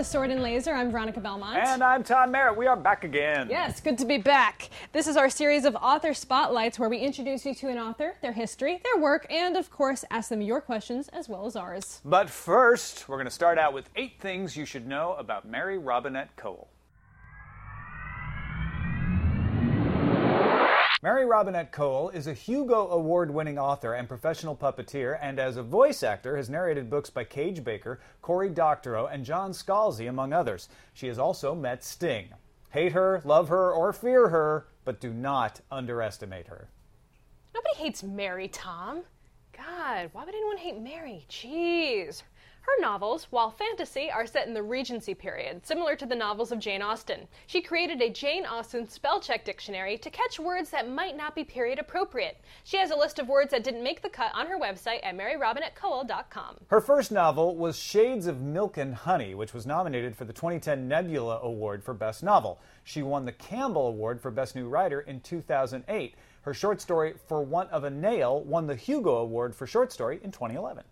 the Sword and Laser. I'm Veronica Belmont. And I'm Tom Merritt. We are back again. Yes, good to be back. This is our series of author spotlights where we introduce you to an author, their history, their work, and of course, ask them your questions as well as ours. But first, we're going to start out with eight things you should know about Mary Robinette Kowal. Mary Robinette Kowal is a Hugo Award winning author and professional puppeteer, and as a voice actor, has narrated books by Kage Baker, Cory Doctorow, and John Scalzi, among others. She has also met Sting. Hate her, love her, or fear her, but do not underestimate her. Nobody hates Mary, Tom. God, why would anyone hate Mary? Jeez. Her novels, while fantasy, are set in the Regency period, similar to the novels of Jane Austen. She created a Jane Austen spell check dictionary to catch words that might not be period appropriate. She has a list of words that didn't make the cut on her website at maryrobinettekowal.com. Her first novel was Shades of Milk and Honey, which was nominated for the 2010 Nebula Award for Best Novel. She won the Campbell Award for Best New Writer in 2008. Her short story, For Want of a Nail, won the Hugo Award for Short Story in 2011.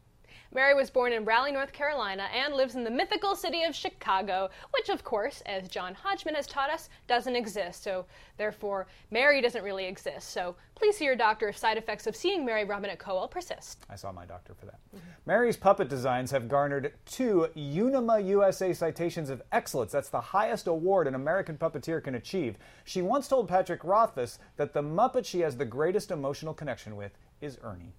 Mary was born in Raleigh, North Carolina, and lives in the mythical city of Chicago, which, of course, as John Hodgman has taught us, doesn't exist. So, therefore, Mary doesn't really exist. So, please see your doctor if side effects of seeing Mary Robinette Kowal persist. I saw my doctor for that. Mm-hmm. Mary's puppet designs have garnered two Unima USA citations of excellence. That's the highest award an American puppeteer can achieve. She once told Patrick Rothfuss that the Muppet she has the greatest emotional connection with is Ernie.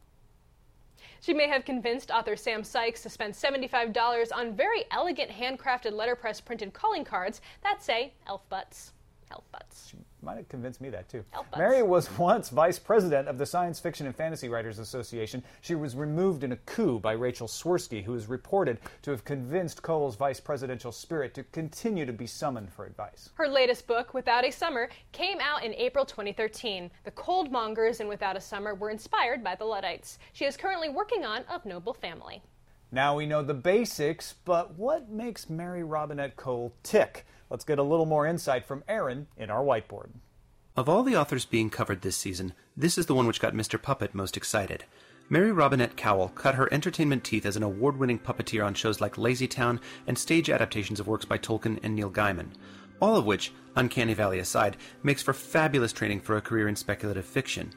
She may have convinced author Sam Sykes to spend $75 on very elegant handcrafted letterpress printed calling cards that say elf butts. Elf butts. Might have convinced me that too. Mary was once vice president of the Science Fiction and Fantasy Writers Association. She was removed in a coup by Rachel Swirsky, who is reported to have convinced Kowal's vice presidential spirit to continue to be summoned for advice. Her latest book, Without a Summer, came out in April 2013. The Coldmongers in Without a Summer were inspired by the Luddites. She is currently working on Of Noble Family. Now we know the basics, but what makes Mary Robinette Kowal tick? Let's get a little more insight from Aaron in our whiteboard. Of all the authors being covered this season, this is the one which got Mr. Puppet most excited. Mary Robinette Kowal cut her entertainment teeth as an award winning puppeteer on shows like Lazytown and stage adaptations of works by Tolkien and Neil Gaiman. All of which, Uncanny Valley aside, makes for fabulous training for a career in speculative fiction.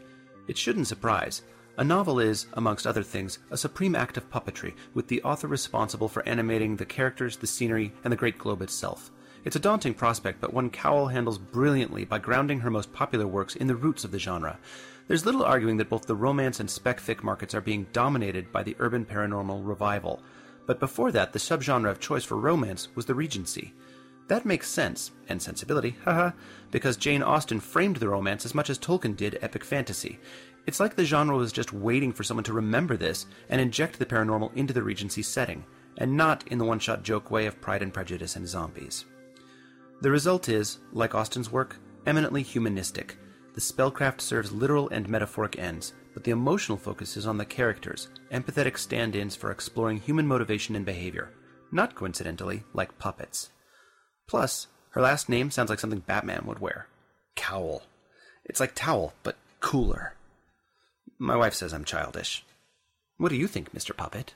It shouldn't surprise. A novel is, amongst other things, a supreme act of puppetry, with the author responsible for animating the characters, the scenery, and the great globe itself. It's a daunting prospect, but one Kowal handles brilliantly by grounding her most popular works in the roots of the genre. There's little arguing that both the romance and spec fic markets are being dominated by the urban paranormal revival. But before that, the subgenre of choice for romance was the Regency. That makes sense, and sensibility, haha, because Jane Austen framed the romance as much as Tolkien did epic fantasy. It's like the genre was just waiting for someone to remember this and inject the paranormal into the Regency setting, and not in the one shot joke way of Pride and Prejudice and zombies. The result is, like Austen's work, eminently humanistic. The spellcraft serves literal and metaphoric ends, but the emotional focus is on the characters, empathetic stand ins for exploring human motivation and behavior, not coincidentally, like puppets. Plus, her last name sounds like something Batman would wear Cowl. It's like towel, but cooler. My wife says I'm childish. What do you think, Mr. Puppet?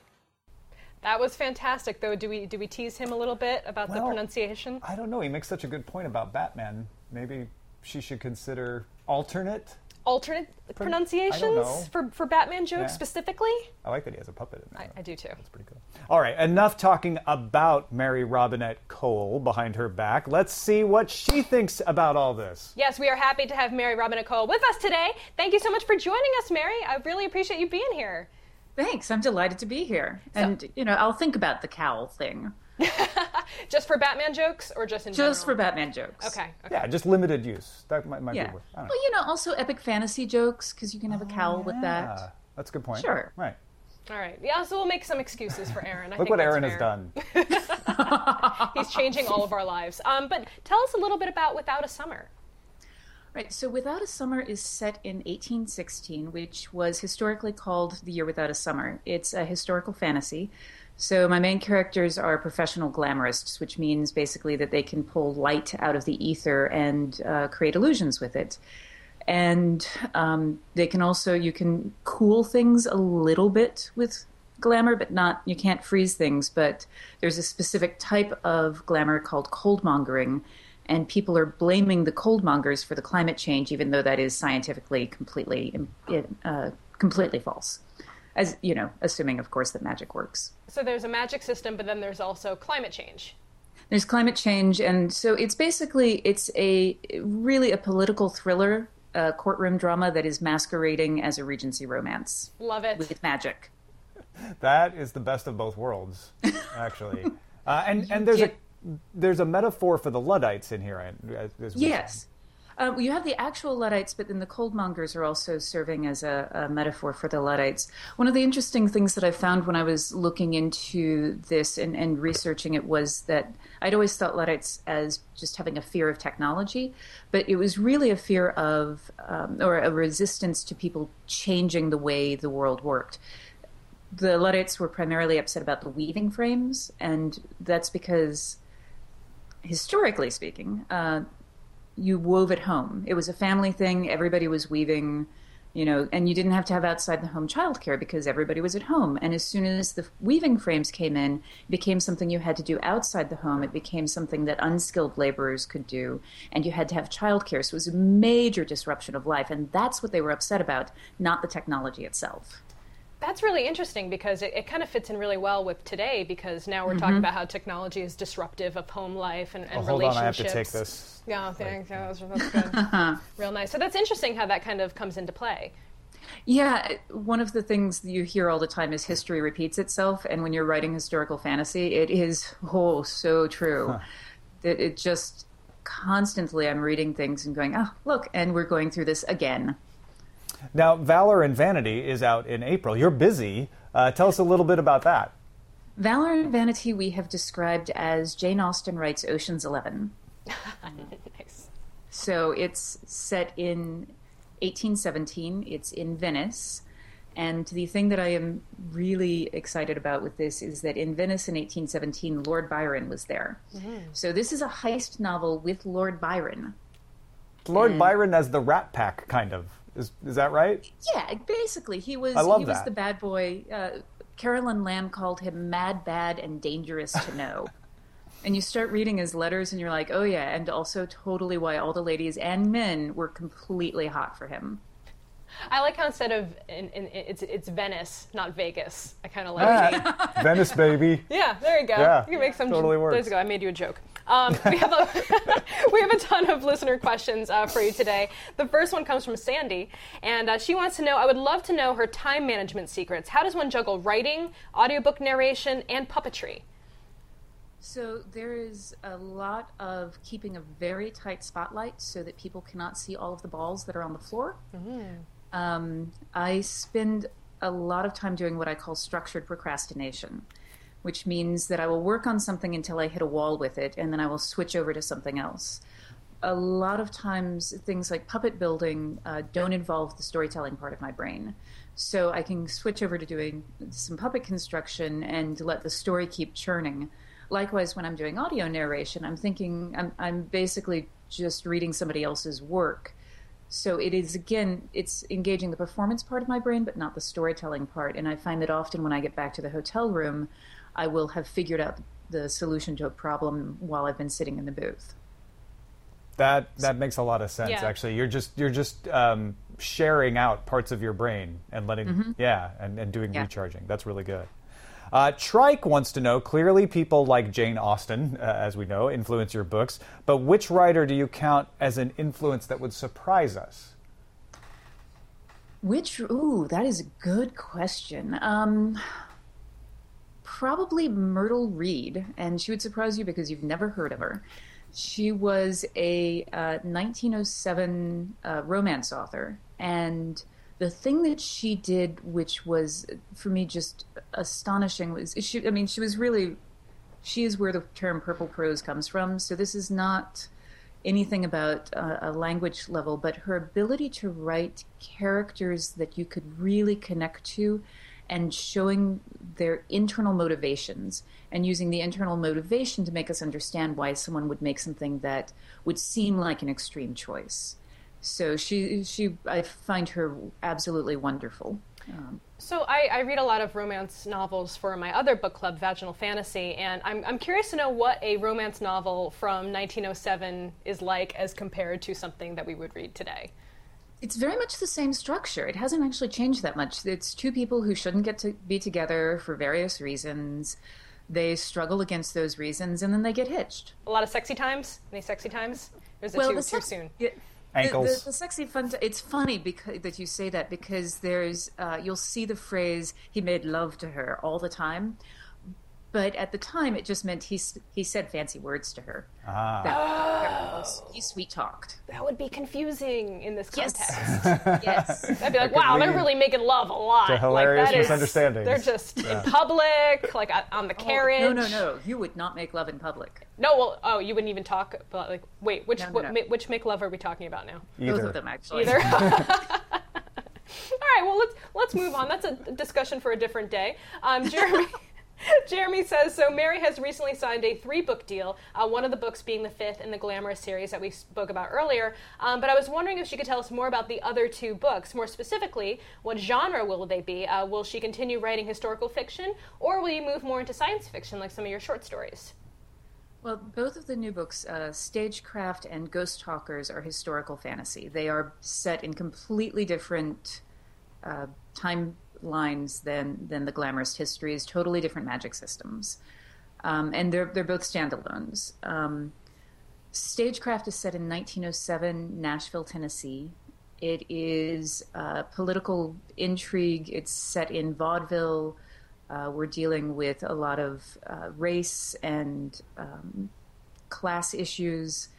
That was fantastic, though. Do we do we tease him a little bit about Well, the pronunciation? I don't know. He makes such a good point about Batman. Maybe she should consider alternate. Alternate pronunciations for for Batman jokes Yeah. specifically? I like that he has a puppet in there. I, I do too. That's pretty cool. All right, enough talking about Mary Robinette Kowal behind her back. Let's see what she thinks about all this. Yes, we are happy to have Mary Robinette Kowal with us today. Thank you so much for joining us, Mary. I really appreciate you being here. Thanks. I'm delighted to be here. And, you know, I'll think about the cowl thing. Just for Batman jokes or just in Just for? Batman jokes. Okay. okay. Yeah, just limited use. That might, might Yeah. be worth. I don't Well, you know, also epic fantasy jokes, because you can have a cowl with that. That's a good point. Sure. Right. All right. Yeah, so we'll make some excuses for Aaron. I Look think what that's Aaron has done. He's changing all of our lives. Um, but tell us a little bit about Without a Summer. Right, so Without a Summer is set in 1816, which was historically called The Year Without a Summer. It's a historical fantasy. So my main characters are professional glamourists, which means basically that they can pull light out of the ether and uh, create illusions with it. And um, they can also, you can cool things a little bit with glamour, but not you can't freeze things. But there's a specific type of glamour called coldmongering, and people are blaming the coldmongers for the climate change, even though that is scientifically completely uh, completely false. As you know, assuming of course that magic works. So there's a magic system, but then there's also climate change. There's climate change, and so it's basically it's a really a political thriller, a courtroom drama that is masquerading as a Regency romance. Love it with magic. That is the best of both worlds, actually. uh, and and there's a there's a metaphor for the Luddites in here. Yes. Well, you have the actual Luddites, but then the coldmongers are also serving as a, a, metaphor for the Luddites. One of the interesting things that I found when I was looking into this and, and researching it was that I'd always thought Luddites as just having a fear of technology, but it was really a fear of, um, or a resistance to people changing the way the world worked the Luddites were primarily upset about the weaving frames, and that's because, historically speaking, uh, you wove at home. It was a family thing. Everybody was weaving, you know, and you didn't have to have outside the home childcare because everybody was at home. And as soon as the weaving frames came in, it became something you had to do outside the home. It became something that unskilled laborers could do, and you had to have childcare. So it was a major disruption of life, and that's what they were upset about, not the technology itself. That's really interesting because it, it kind of fits in really well with today because now we're mm-hmm. talking about how technology is disruptive of home life and, and oh, hold relationships. on, I have to take this. Yeah, thanks. Yeah, that's, that's good. Real nice. So that's interesting how that kind of comes into play. Yeah, one of the things you hear all the time is history repeats itself, and when you're writing historical fantasy, it is oh so true. Huh. That it just constantly I'm reading things and going, oh look, and we're going through this again. Now, Valor and Vanity is out in April. You're busy. Uh, tell us a little bit about that. Valor and Vanity we have described as Jane Austen writes Ocean's Eleven. nice. So it's set in 1817. It's in Venice. And the thing that I am really excited about with this is that in Venice in 1817, Lord Byron was there. Mm-hmm. So this is a heist novel with Lord Byron. Lord and Byron as the Rat Pack, kind of. Is is that right? Yeah, basically, he was. I love he that. was the bad boy. Uh, Caroline Lamb called him mad, bad, and dangerous to know. and you start reading his letters, and you're like, oh yeah, and also totally why all the ladies and men were completely hot for him. I like how instead of in, in, it's it's Venice, not Vegas. I kind of like ah, Venice, baby. Yeah, there you go. Yeah, you can make some. Totally works. There you go. I made you a joke. Um, we have a we have a ton of listener questions uh, for you today. The first one comes from Sandy, and uh, she wants to know. I would love to know her time management secrets. How does one juggle writing, audiobook narration, and puppetry? So there is a lot of keeping a very tight spotlight so that people cannot see all of the balls that are on the floor. Mm-hmm. Um, I spend a lot of time doing what I call structured procrastination which means that I will work on something until I hit a wall with it, and then I will switch over to something else. A lot of times, things like puppet building uh, don't involve the storytelling part of my brain. So I can switch over to doing some puppet construction and let the story keep churning. Likewise, when I'm doing audio narration, I'm thinking, I'm, I'm basically just reading somebody else's work. So it is, again, it's engaging the performance part of my brain, but not the storytelling part. And I find that often when I get back to the hotel room, I will have figured out the solution to a problem while I've been sitting in the booth. That that makes a lot of sense. Yeah. Actually, you're just you're just um, sharing out parts of your brain and letting mm-hmm. yeah and, and doing yeah. recharging. That's really good. Uh, Trike wants to know clearly, people like Jane Austen, uh, as we know, influence your books, but which writer do you count as an influence that would surprise us? Which, ooh, that is a good question. Um, probably Myrtle Reed, and she would surprise you because you've never heard of her. She was a uh, 1907 uh, romance author, and the thing that she did, which was for me just astonishing, was she. I mean, she was really. She is where the term purple prose comes from. So this is not anything about uh, a language level, but her ability to write characters that you could really connect to and showing their internal motivations and using the internal motivation to make us understand why someone would make something that would seem like an extreme choice. So she she I find her absolutely wonderful. Um, So I, I read a lot of romance novels for my other book club, Vaginal Fantasy, and I'm, I'm curious to know what a romance novel from 1907 is like as compared to something that we would read today. It's very much the same structure. It hasn't actually changed that much. It's two people who shouldn't get to be together for various reasons. They struggle against those reasons, and then they get hitched. A lot of sexy times? Any sexy times? Or is it too, the too soon? yeah, the- The, the, sexy fun. T- it's funny because that you say that because there's uh, you'll see the phrase "he made love to her" all the time, but at the time it just meant he he said fancy words to her. Ah. That- he sweet talked. That would be confusing in this context. Yes. I'd be like, could wow, they're really making love a lot. to hilarious like, that is- misunderstandings. They're just in public, like on the carriage. Oh, No, no, no. You would not make love in public. No, well, oh, you wouldn't even talk about like, wait, which No, no, what, no. ma- which make love are we talking about now? Both Either. of them actually. Either. All right, well let's let's move on. That's a discussion for a different day. Um, Jeremy. Jeremy says so. Mary has recently signed a three-book deal. Uh, one of the books being the fifth in the Glamourist series that we spoke about earlier. Um, but I was wondering if she could tell us more about the other two books. More specifically, what genre will they be? Uh, will she continue writing historical fiction, or will you move more into science fiction, like some of your short stories? Well, both of the new books, uh, Stagecraft and Ghost Talkers, are historical fantasy. They are set in completely different uh, timelines than than the Glamourist Histories, totally different magic systems, um, and they're they're both standalones. Um, Stagecraft is set in 1907, Nashville, Tennessee. It is uh, political intrigue. It's set in vaudeville. Uh, we're dealing with a lot of uh, race and um, class issues,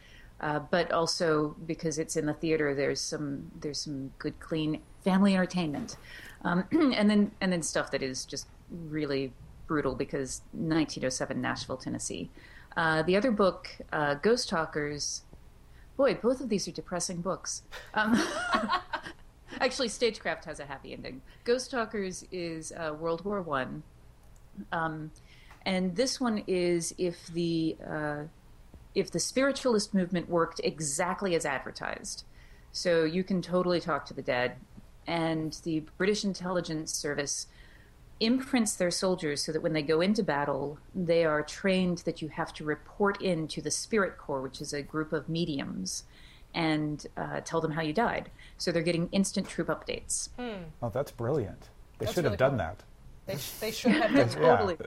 uh, but also because it's in the theater, there's some there's some good, clean family entertainment, um, and then and then stuff that is just really brutal because 1907 Nashville, Tennessee. Uh, the other book, uh, Ghost Talkers. Boy, both of these are depressing books. Um, Actually, Stagecraft has a happy ending. Ghost Talkers is uh, World War One, um, and this one is if the uh, if the spiritualist movement worked exactly as advertised. So you can totally talk to the dead, and the British intelligence service imprints their soldiers so that when they go into battle, they are trained that you have to report in to the Spirit Corps, which is a group of mediums, and uh, tell them how you died. So they're getting instant troop updates. Oh, that's brilliant. They That's should really have done cool. that. They, sh- they should have. Yeah. Totally.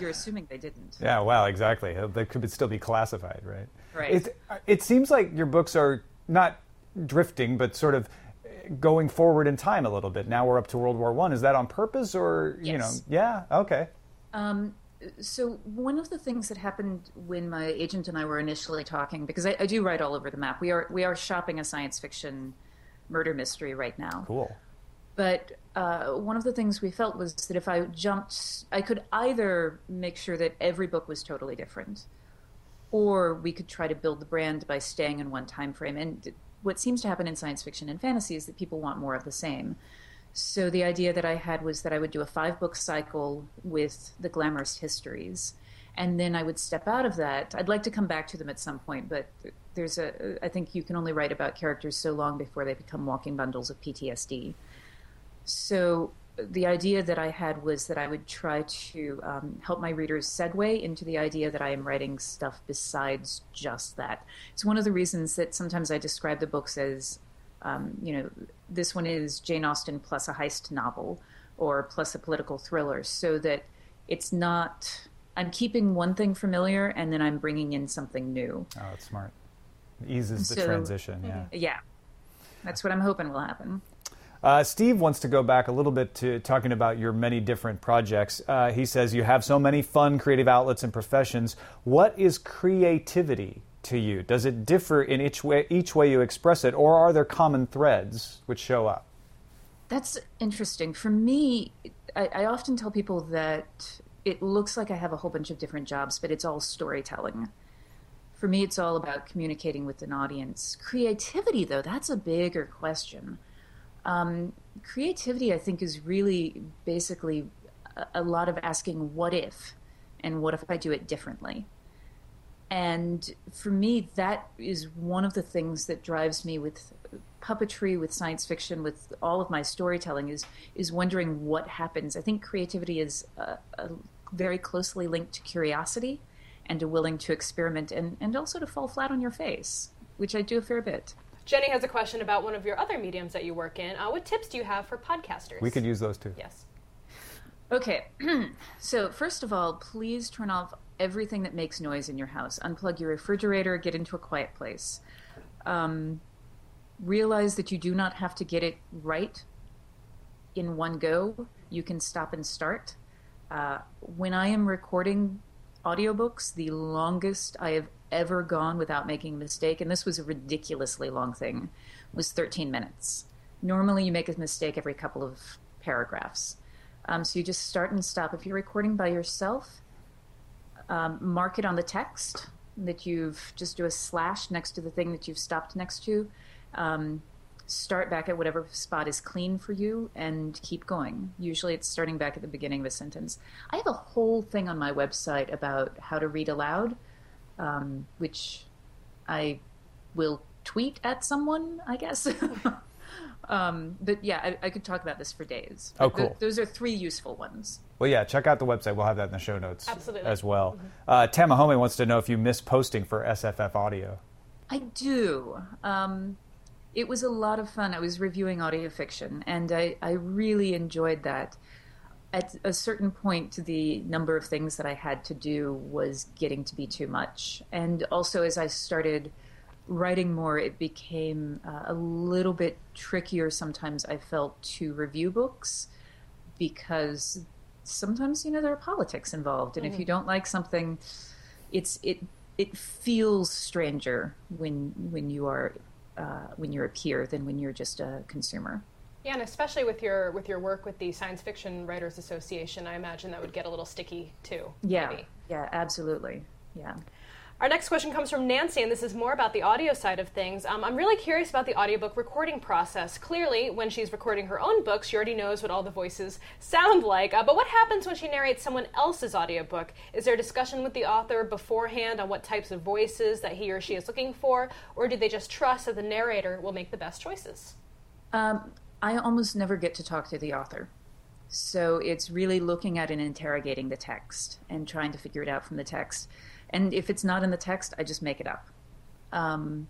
You're assuming they didn't. Yeah, well, exactly. They could still be classified, right? Right. It, it seems like your books are not drifting, but sort of going forward in time a little bit. Now we're up to World War One. Is that on purpose, or you know? Yeah. Okay. Um, So one of the things that happened when my agent and I were initially talking, because I, I do write all over the map. We are we are shopping a science fiction murder mystery right now. Cool. But uh, one of the things we felt was that if I jumped, I could either make sure that every book was totally different, or we could try to build the brand by staying in one time frame. And what seems to happen in science fiction and fantasy is that people want more of the same. So the idea that I had was that I would do a five book cycle with the Glamourist Histories, and then I would step out of that. I'd like to come back to them at some point, but there's a I think you can only write about characters so long before they become walking bundles of PTSD. So the idea that I had was that I would try to um, help my readers segue into the idea that I am writing stuff besides just that. It's one of the reasons that sometimes I describe the books as, um, you know, this one is Jane Austen plus a heist novel or plus a political thriller, so that it's not. I'm keeping one thing familiar and then I'm bringing in something new. Oh, that's smart. It eases the So- transition. Yeah. Yeah, that's what I'm hoping will happen. Uh, Steve wants to go back a little bit to talking about your many different projects. Uh, he says you have so many fun creative outlets and professions. What is creativity to you? Does it differ in each way, each way you express it, or are there common threads which show up? That's interesting. For me, I, I often tell people that it looks like I have a whole bunch of different jobs, but it's all storytelling. For me, it's all about communicating with an audience. Creativity, though, that's a bigger question. Um, creativity, I think, is really basically a, a lot of asking, what if? And what if I do it differently? And for me, that is one of the things that drives me with puppetry, with science fiction, with all of my storytelling is is wondering what happens. I think creativity is very closely linked to curiosity and to willing to experiment and, and also to fall flat on your face, which I do a fair bit. Jenny has a question about one of your other mediums that you work in. Uh, what tips do you have for podcasters? We could use those too. Yes. Okay, so first of all, please turn off everything that makes noise in your house. Unplug your refrigerator, get into a quiet place. Um, realize that you do not have to get it right in one go. You can stop and start. Uh, when I am recording audiobooks, the longest I have ever gone without making a mistake, and this was a ridiculously long thing, was 13 minutes. Normally, you make a mistake every couple of paragraphs. Um, so you just start and stop. If you're recording by yourself, um, mark it on the text that you've just do a slash next to the thing that you've stopped next to. Um, start back at whatever spot is clean for you and keep going. Usually it's starting back at the beginning of a sentence. I have a whole thing on my website about how to read aloud, um, which I will tweet at someone, I guess. um, but yeah, I, I, could talk about this for days. Oh, cool. Th- those are three useful ones. Well, yeah, check out the website. We'll have that in the show notes Absolutely. as well. Mm-hmm. Uh, Tamahome wants to know if you miss posting for SFF Audio. I do. Um, it was a lot of fun. I was reviewing audio fiction, and I, I really enjoyed that. At a certain point, the number of things that I had to do was getting to be too much. And also, as I started writing more, it became uh, a little bit trickier sometimes, I felt, to review books because sometimes, you know, there are politics involved. And mm-hmm. if you don't like something, it's, it, it feels stranger when, when you are uh, when you're a peer than when you're just a consumer. Yeah, and especially with your with your work with the Science Fiction Writers Association, I imagine that would get a little sticky too. Yeah, maybe. yeah, absolutely. Yeah. Our next question comes from Nancy, and this is more about the audio side of things. Um, I'm really curious about the audiobook recording process. Clearly, when she's recording her own book, she already knows what all the voices sound like. Uh, but what happens when she narrates someone else's audiobook? Is there a discussion with the author beforehand on what types of voices that he or she is looking for, or do they just trust that the narrator will make the best choices? Um, I almost never get to talk to the author. So it's really looking at and interrogating the text and trying to figure it out from the text. And if it's not in the text, I just make it up. Um,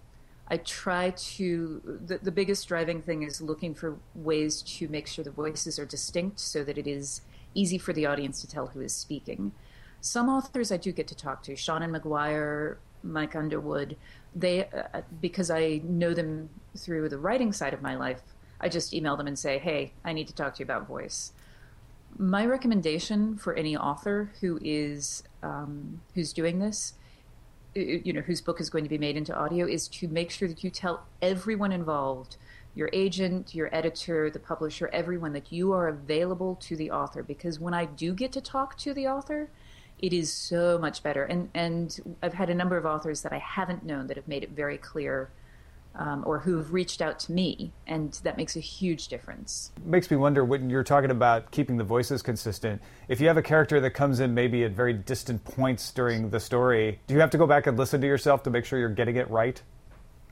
I try to, the, the biggest driving thing is looking for ways to make sure the voices are distinct so that it is easy for the audience to tell who is speaking. Some authors I do get to talk to, Seanan McGuire, Mike Underwood, they, uh, because I know them through the writing side of my life, I just email them and say, hey, I need to talk to you about voice. My recommendation for any author who is um, who's doing this, you know, whose book is going to be made into audio, is to make sure that you tell everyone involved, your agent, your editor, the publisher, everyone, that you are available to the author. Because when I do get to talk to the author, it is so much better. And and I've had a number of authors that I haven't known that have made it very clear um, or who've reached out to me, and that makes a huge difference. It makes me wonder when you're talking about keeping the voices consistent. If you have a character that comes in maybe at very distant points during the story, do you have to go back and listen to yourself to make sure you're getting it right?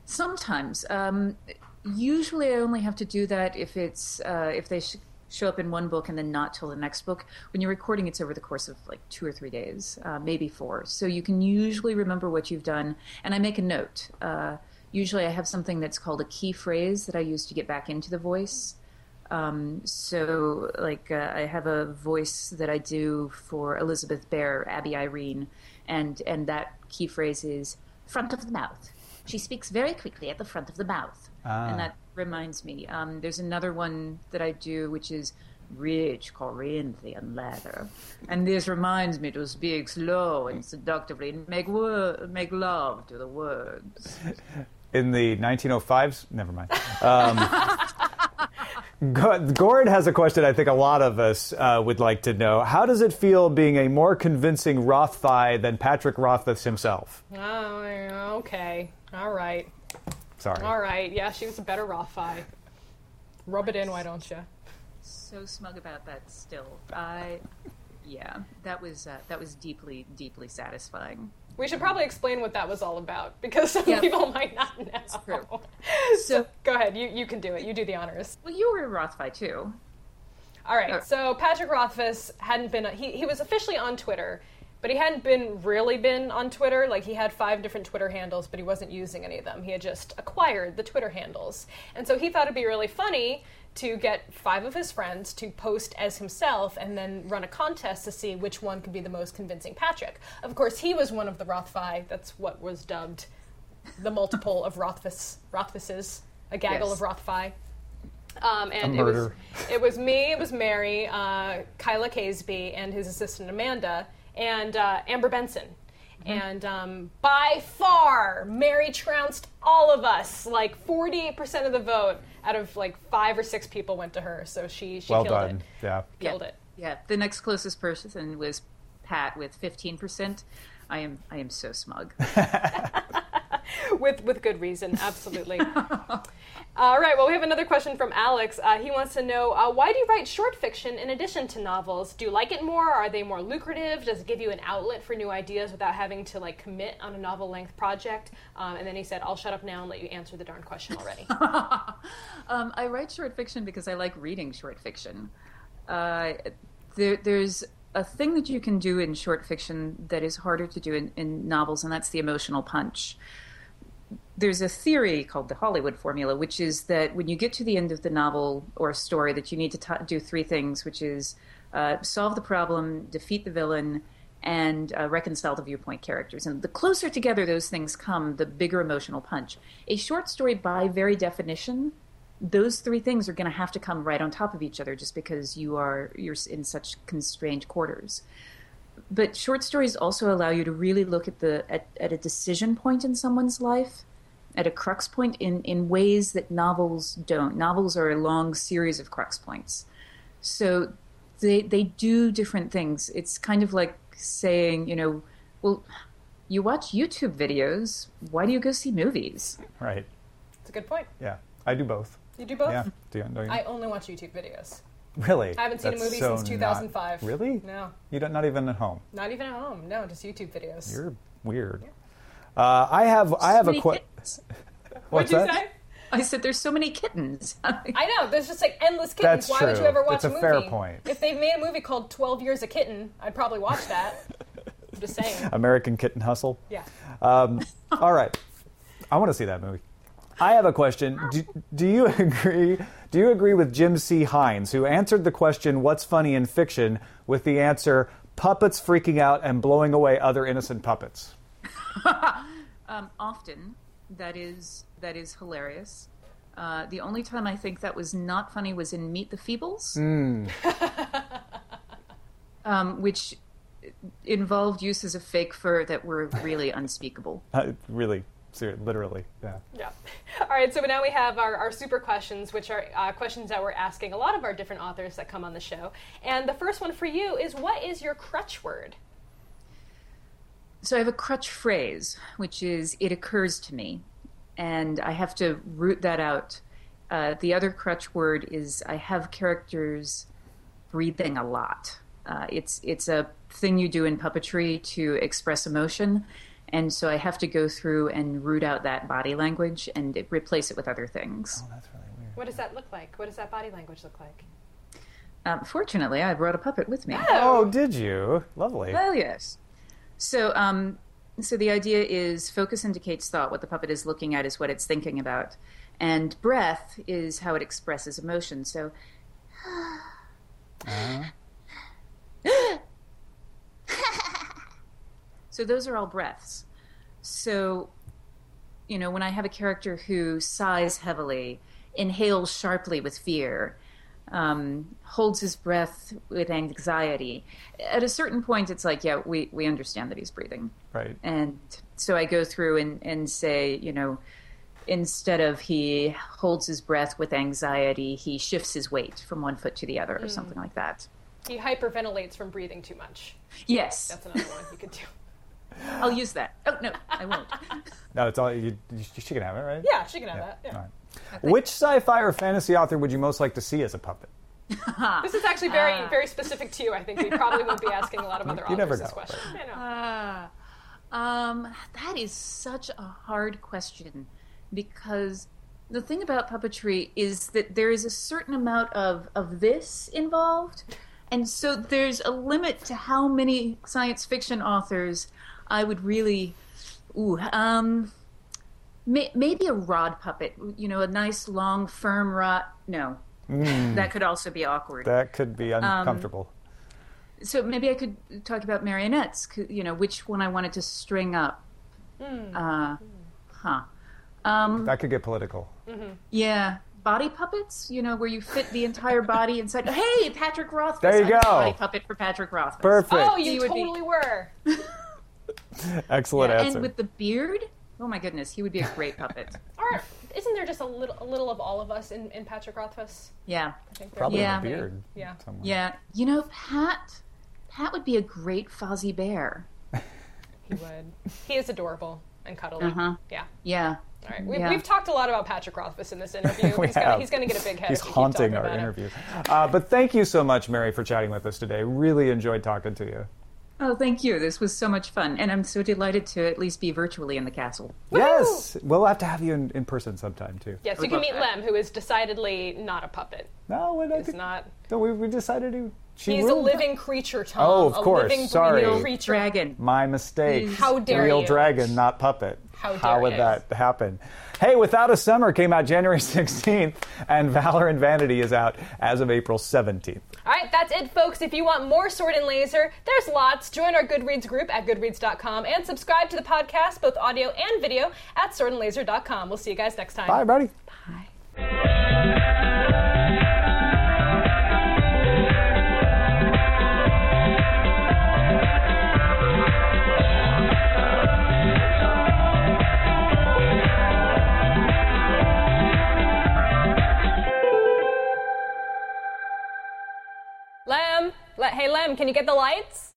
Sometimes. Um, usually, I only have to do that if it's uh, if they sh- show up in one book and then not till the next book. When you're recording, it's over the course of like two or three days, uh, maybe four. So you can usually remember what you've done, and I make a note. Uh, usually I have something that's called a key phrase that I use to get back into the voice. Um, so, like, uh, I have a voice that I do for Elizabeth Bear, Abby Irene, and and that key phrase is front of the mouth. She speaks very quickly at the front of the mouth, ah. and that reminds me. Um, there's another one that I do, which is rich Corinthian leather, and this reminds me to speak slow and seductively and make wor- make love to the words. in the 1905s. Never mind. Um, Gord has a question I think a lot of us uh, would like to know. How does it feel being a more convincing Rothfi than Patrick Rothfuss himself? Oh, okay. All right. Sorry. All right. Yeah, she was a better Rothfi. Rub it in, why don't you? So smug about that still. I, yeah, that was uh, that was deeply, deeply satisfying. We should probably explain what that was all about because some yep. people might not know. True. So, Go ahead. You you can do it. You do the honors. well, you were a Rothfi too. All right. Uh, So Patrick Rothfuss hadn't been he he was officially on Twitter, but he hadn't been really been on Twitter. Like he had five different Twitter handles, but he wasn't using any of them. He had just acquired the Twitter handles, and so he thought it'd be really funny to get five of his friends to post as himself and then run a contest to see which one could be the most convincing Patrick. Of course, he was one of the Rothfi. That's what was dubbed the multiple of Rothfuss Rothfusses, a gaggle Yes. of Rothfi. Um, and A it was it was me, it was Mary, uh, Kyla Caseby, and his assistant Amanda, and uh, Amber Benson. And um, by far, Mary trounced all of us. Like 48% of the vote out of like five or six people went to her. So she, she Well killed done. it. Yeah. Killed yeah. it. Yeah, the next closest person was Pat with fifteen percent. I am I am so smug. with with good reason, absolutely. All right. Well, we have another question from Alex. Uh, he wants to know uh, why do you write short fiction in addition to novels? Do you like it more? Are they more lucrative? Does it give you an outlet for new ideas without having to like commit on a novel length project? Um, and then he said, "I'll shut up now and let you answer the darn question already." Um, I write short fiction because I like reading short fiction. Uh, there, there's a thing that you can do in short fiction that is harder to do in, in novels, and that's the emotional punch. There's a theory called the Hollywood formula, which is that when you get to the end of the novel or story, that you need to ta do three things, which is uh, solve the problem, defeat the villain, and uh, reconcile the viewpoint characters. And the closer together those things come, the bigger emotional punch. A short story, by very definition, those three things are going to have to come right on top of each other, just because you are you're in such constrained quarters. But short stories also allow you to really look at the at, at a decision point in someone's life, at a crux point in in ways that novels don't. Novels are a long series of crux points, so they they do different things. It's kind of like saying, you know, well, you watch YouTube videos. Why do you go see movies? Right. It's a good point. Yeah. I do both. You do both. Yeah. Do you, don't you? I only watch YouTube videos. really? I haven't seen That's a movie so since not- 2005. really? No, You don't. Not even at home. not even at home. No, just YouTube videos. You're weird. Uh, I have. I have a question. What's What'd you that? say? I said, "There's so many kittens." I know. There's just like endless kittens. That's Why would you ever watch It's a movie? fair point. If they made a movie called Twelve Years a Kitten, I'd probably watch that. I'm just saying. American Kitten Hustle. Yeah. Um, all right. I want to see that movie. I have a question. Do, do you agree? Do you agree with Jim C. Hines, who answered the question "What's funny in fiction?" with the answer "Puppets freaking out and blowing away other innocent puppets"? um, often, that is that is hilarious. Uh, the only time I think that was not funny was in Meet the Feebles, um, which involved uses of fake fur that were really unspeakable. Uh, really, literally. Yeah. Yeah. All right. So now we have our, our super questions, which are uh, questions that we're asking a lot of our different authors that come on the show. And the first one for you is, what is your crutch word? So I have a crutch phrase, which is "it occurs to me," and I have to root that out. Uh, the other crutch word is I have characters breathing a lot. Uh, it's it's a thing you do in puppetry to express emotion, and so I have to go through and root out that body language and it, replace it with other things. Oh, That's really weird. What does that look like? What does that body language look like? Um, fortunately, I brought a puppet with me. Oh, did you? Lovely. Well, yes. So, um, so the idea is focus indicates thought. What the puppet is looking at is what it's thinking about, and breath is how it expresses emotion. So, so those are all breaths. So, you know, when I have a character who sighs heavily, inhales sharply with fear, um, holds his breath with anxiety. At a certain point, it's like, yeah, we, we understand that he's breathing. Right. And so I go through and, and say, you know, instead of he holds his breath with anxiety, he shifts his weight from one foot to the other or something like that. He hyperventilates from breathing too much. Yes, That's another one you could do. I'll use that. Oh, no, I won't. No, it's all you. you she can have it, right? Yeah, she can have that. Yeah. All right. Which sci-fi or fantasy author would you most like to see as a puppet? This is actually very, very specific to you. I think we probably won't be asking a lot of other You authors never this know, question. I know. Ah, um, that is such a hard question because the thing about puppetry is that there is a certain amount of of this involved, and so there's a limit to how many science fiction authors I would really, ooh, um, may, maybe a rod puppet. You know, a nice long firm rod. No, that could also be awkward. That could be Um, uncomfortable. so maybe I could talk about marionettes. You know, which one I wanted to string up. Uh, huh. Um, that could get political. yeah, body puppets. You know, where you fit the entire body inside. Hey, Patrick Rothfuss. There you I'm go. Body puppet for Patrick Rothfuss. Perfect. Oh, He you would be- totally were. Excellent Yeah, answer. and with the beard. Oh my goodness, he would be a great puppet. Or isn't there just a little, a little of all of us in, in Patrick Rothfuss? Yeah, I think there's Probably Yeah. a beard. Yeah. somewhere. yeah. You know, Pat. Pat would be a great Fozzie Bear. He would. He is adorable and cuddly. Uh-huh. Yeah. Yeah. All right. We've, Yeah. we've talked a lot about Patrick Rothfuss in this interview. We he's, gonna, have. he's gonna get a big head. He's if we keep haunting our interview. Uh, but thank you so much, Mary, for chatting with us today. Really enjoyed talking to you. Oh, thank you. This was so much fun, and I'm so delighted to at least be virtually in the castle. Yes, we'll have to have you in, in person sometime too. Yes, you can meet that. Lem, who is decidedly not a puppet. No, we don't He's not. no, we, we decided to. She He's a living creature, Tom. Oh, of a course. living, Sorry. Real creature. Dragon. My mistake. Mm. How dare Real you. Real dragon, not puppet. How dare would you. that happen? Hey, Without a Summer came out January 16th, and Valor and Vanity is out as of April 17th. All right, that's it, folks. If you want more Sword and Laser, there's lots. Join our Goodreads group at goodreads.com and subscribe to the podcast, both audio and video, at swordandlaser.com. We'll see you guys next time. Bye, buddy. Lem, hey Lem, can you get the lights?